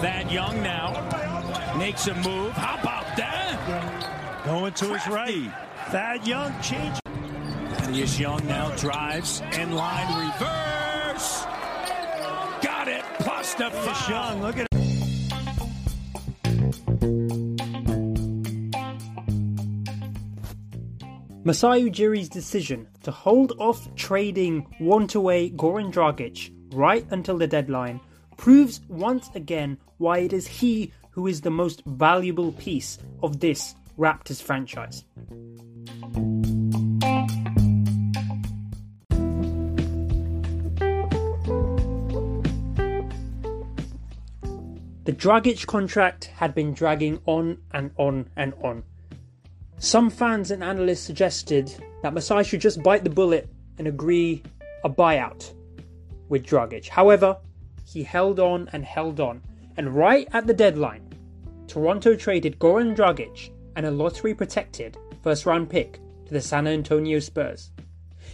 Thad Young now makes a move. How about that? Going to his right. Thad Young change. Thaddeus Young now drives in line reverse. Got it. Plus the Thaddeus. Young, look at Masai Ujiri's decision to hold off trading one-to-way Goran Dragic right until the deadline proves once again why it is he who is the most valuable piece of this Raptors franchise. The Dragic contract had been dragging on and on and on. Some fans and analysts suggested that Masai should just bite the bullet and agree a buyout with Dragic. However, he held on and held on, and right at the deadline, Toronto traded Goran Dragic and a lottery protected first round pick to the San Antonio Spurs.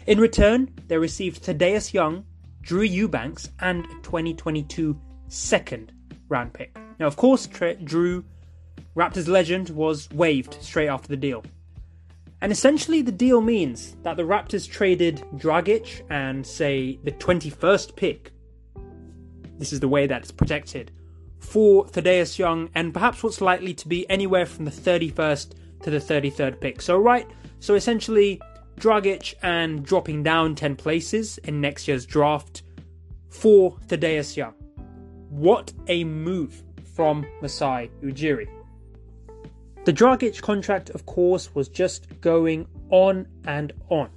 In return, they received Thaddeus Young, Drew Eubanks, and a 2022 second round pick. Now, of course, Drew Raptors legend was waived straight after the deal. And essentially, the deal means that the Raptors traded Dragic and, say, the 21st pick. This is the way that it's protected. For Thaddeus Young, and perhaps what's likely to be anywhere from the 31st to the 33rd pick. So, right, so essentially, Dragic and dropping down 10 places in next year's draft for Thaddeus Young. What a move from Masai Ujiri. The Dragic contract, of course, was just going on and on.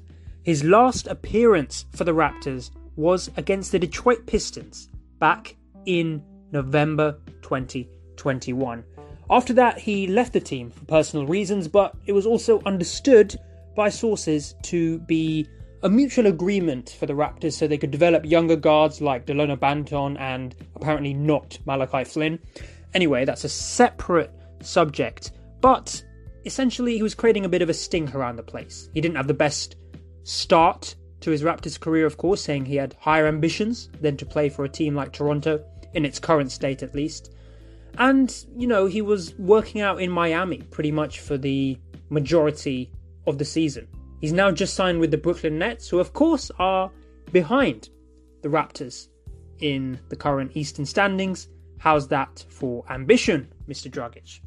His last appearance for the Raptors was against the Detroit Pistons back in November 2021. After that, he left the team for personal reasons, but it was also understood by sources to be a mutual agreement for the Raptors so they could develop younger guards like Delano Banton and apparently not Malachi Flynn. Anyway, that's a separate subject. But essentially, he was creating a bit of a stink around the place. He didn't have the best start to his Raptors career, of course, saying he had higher ambitions than to play for a team like Toronto, in its current state at least. And, you know, he was working out in Miami pretty much for the majority of the season. He's now just signed with the Brooklyn Nets, who, of course, are behind the Raptors in the current Eastern standings. How's that for ambition, Mr. Dragic?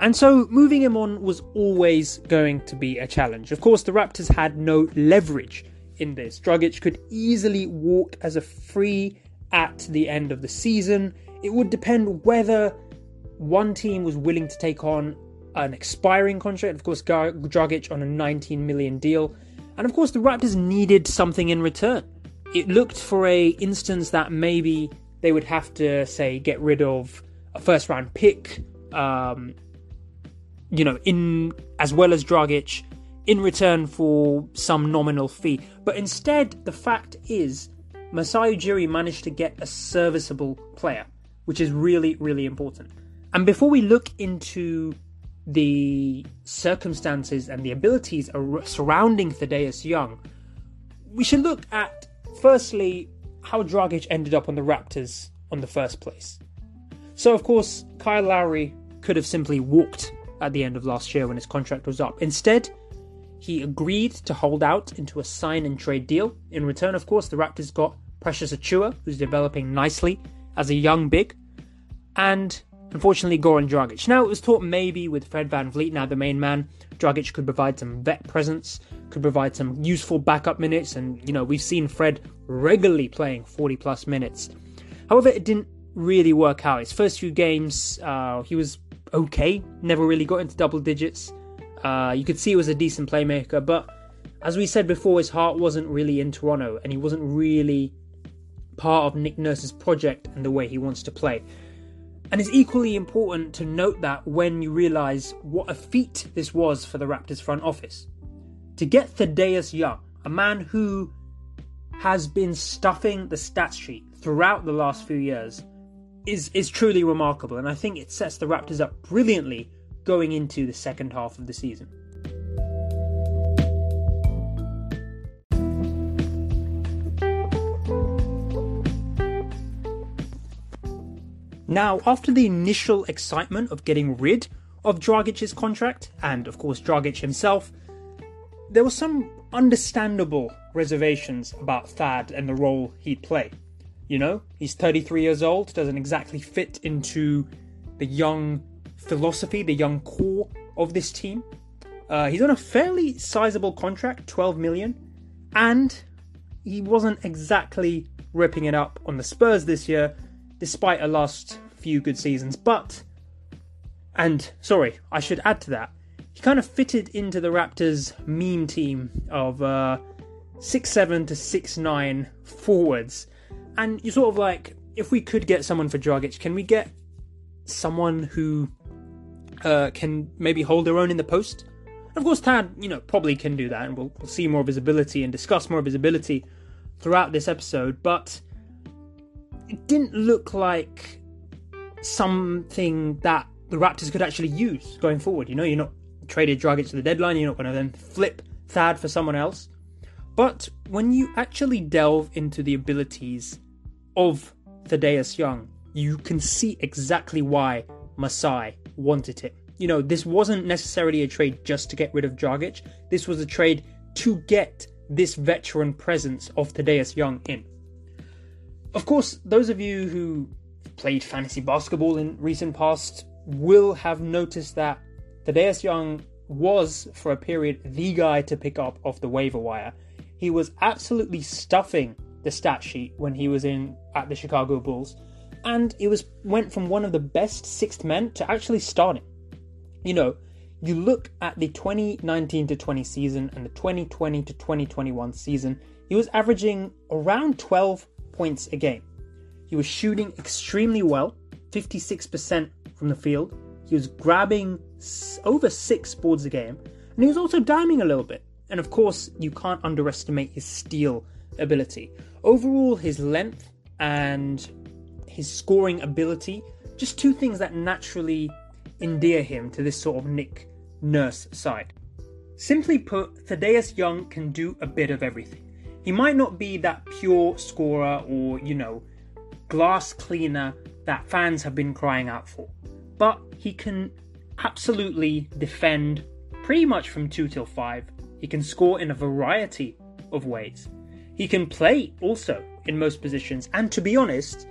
And so moving him on was always going to be a challenge. Of course, the Raptors had no leverage in this. Dragic could easily walk as a free at the end of the season. It would depend whether one team was willing to take on an expiring contract, of course, Dragic on a 19 million deal, and of course, the Raptors needed something in return. It looked for a instance that maybe they would have to say get rid of a first round pick, um, you know, in as well as Dragic, in return for some nominal fee. But instead, the fact is, Masai Ujiri managed to get a serviceable player, which is really, really important. And before we look into the circumstances and the abilities surrounding Thaddeus Young, we should look at firstly how Dragic ended up on the Raptors on the first place. So, of course, Kyle Lowry could have simply walked at the end of last year when his contract was up. Instead, he agreed to hold out into a sign and trade deal. In return, of course, the Raptors got Precious Achiuwa, who's developing nicely as a young big, and unfortunately Goran Dragic. Now, it was thought maybe with Fred VanVleet now the main man, Dragic could provide some vet presence, could provide some useful backup minutes, and you know, we've seen Fred regularly playing 40 plus minutes. However, it didn't really work out. His first few games, uh, he was okay, never really got into double digits. Uh, you could see he was a decent playmaker, but as we said before, his heart wasn't really in Toronto, and he wasn't really part of Nick Nurse's project and the way he wants to play. And it's equally important to note that when you realise what a feat this was for the Raptors front office. To get Thaddeus Young, a man who has been stuffing the stat sheet throughout the last few years, is, is truly remarkable. And I think it sets the Raptors up brilliantly going into the second half of the season. Now, after the initial excitement of getting rid of Dragic's contract, and of course Dragic himself, there were some understandable reservations about Thad and the role he'd play. You know, he's 33 years old, doesn't exactly fit into the young philosophy, the young core of this team. Uh, he's on a fairly sizable contract, 12 million, and he wasn't exactly ripping it up on the Spurs this year, despite a last few good seasons. But, and sorry, I should add to that, he kind of fitted into the Raptors' meme team of uh, six seven to six nine forwards, and you're sort of like, if we could get someone for Dragic, can we get someone who uh, can maybe hold their own in the post? of course, Thad, you know, probably can do that, and we'll, we'll see more visibility and discuss more of his ability throughout this episode. But it didn't look like something that the Raptors could actually use going forward. You know, you're not traded Dragic to the deadline, you're not going to then flip Thad for someone else. But when you actually delve into the abilities of Thaddeus Young, you can see exactly why Masai wanted it. You know, this wasn't necessarily a trade just to get rid of Dragic. This was a trade to get this veteran presence of Thaddeus Young in. Of course, those of you who played fantasy basketball in recent past will have noticed that Thaddeus Young was, for a period, the guy to pick up off the waiver wire. He was absolutely stuffing the stat sheet when he was in at the Chicago Bulls, and he was went from one of the best sixth men to actually starting. You know, you look at the 2019 to 20 season and the 2020 to 2021 season, he was averaging around 12 points a game. He was shooting extremely well, 56% from the field. He was grabbing over six boards a game, and he was also diming a little bit. And of course, you can't underestimate his steal ability. Overall, his length and his scoring ability, just two things that naturally endear him to this sort of Nick Nurse side. Simply put, Thaddeus Young can do a bit of everything. He might not be that pure scorer or, you know, glass cleaner that fans have been crying out for, but he can absolutely defend pretty much from 2 till 5. He can score in a variety of ways. He can play also in most positions, and to be honest,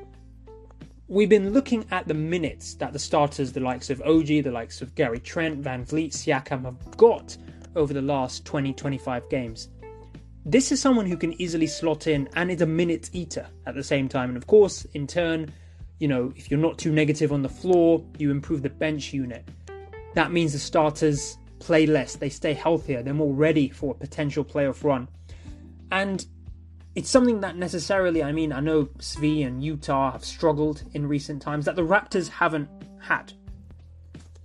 we've been looking at the minutes that the starters, the likes of OG, the likes of Gary Trent, VanVleet, Siakam, have got over the last 20 25 games. This is someone who can easily slot in and is a minute eater at the same time. And of course, in turn, you know, if you're not too negative on the floor, you improve the bench unit. That means the starters play less, they stay healthier, they're more ready for a potential playoff run. And it's something that necessarily, I mean, I know Svi and Yuta have struggled in recent times that the Raptors haven't had.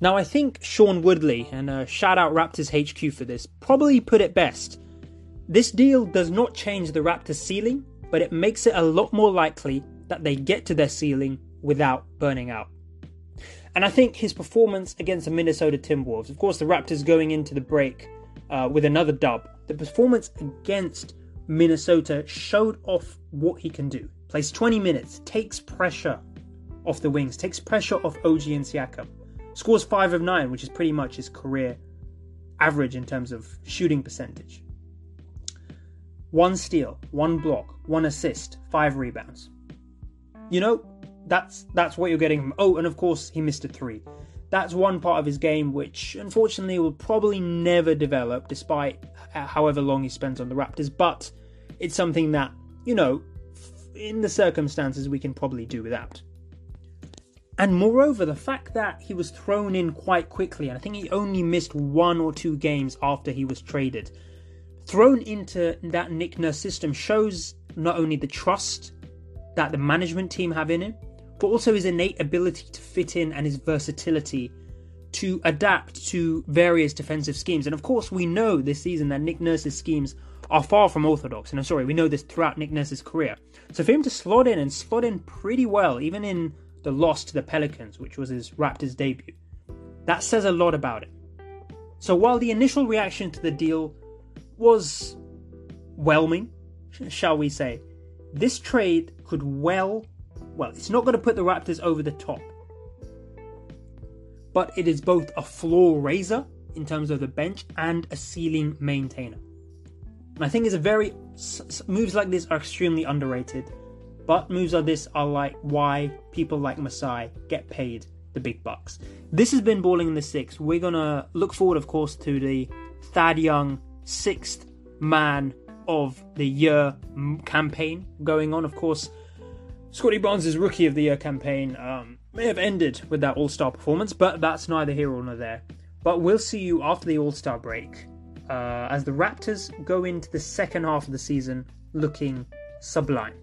Now, I think Sean Woodley, and shout out Raptors HQ for this, probably put it best. This deal does not change the Raptors' ceiling, but it makes it a lot more likely that they get to their ceiling without burning out. And I think his performance against the Minnesota Timberwolves, of course, the Raptors going into the break uh, with another dub, the performance against Minnesota showed off what he can do. Plays 20 minutes, takes pressure off the wings, takes pressure off OG and Siakam. Scores 5 of 9, which is pretty much his career average in terms of shooting percentage. One steal, one block, one assist, five rebounds. You know, that's that's what you're getting from. Oh, and of course he missed a three. That's one part of his game which unfortunately will probably never develop, despite uh, however long he spends on the Raptors. But it's something that you know, in the circumstances, we can probably do without. And moreover, the fact that he was thrown in quite quickly, and I think he only missed one or two games after he was traded, thrown into that Nick Nurse system shows not only the trust that the management team have in him, but also his innate ability to fit in and his versatility to adapt to various defensive schemes. And of course, we know this season that Nick Nurse's schemes are far from orthodox. And I'm sorry, we know this throughout Nick Nurse's career. So for him to slot in and slot in pretty well, even in the loss to the Pelicans, which was his Raptors debut, that says a lot about it. So while the initial reaction to the deal was whelming, shall we say, this trade could well well, it's not going to put the Raptors over the top, but it is both a floor raiser in terms of the bench and a ceiling maintainer. And I think it's a very moves like this are extremely underrated, but moves like this are like why people like Masai get paid the big bucks. This has been balling in the six. We're gonna look forward, of course, to the Thad Young sixth man of the year campaign going on. Of course, Scottie Barnes' rookie of the year campaign um, may have ended with that All Star performance, but that's neither here nor there. But we'll see you after the All Star break uh, as the Raptors go into the second half of the season looking sublime.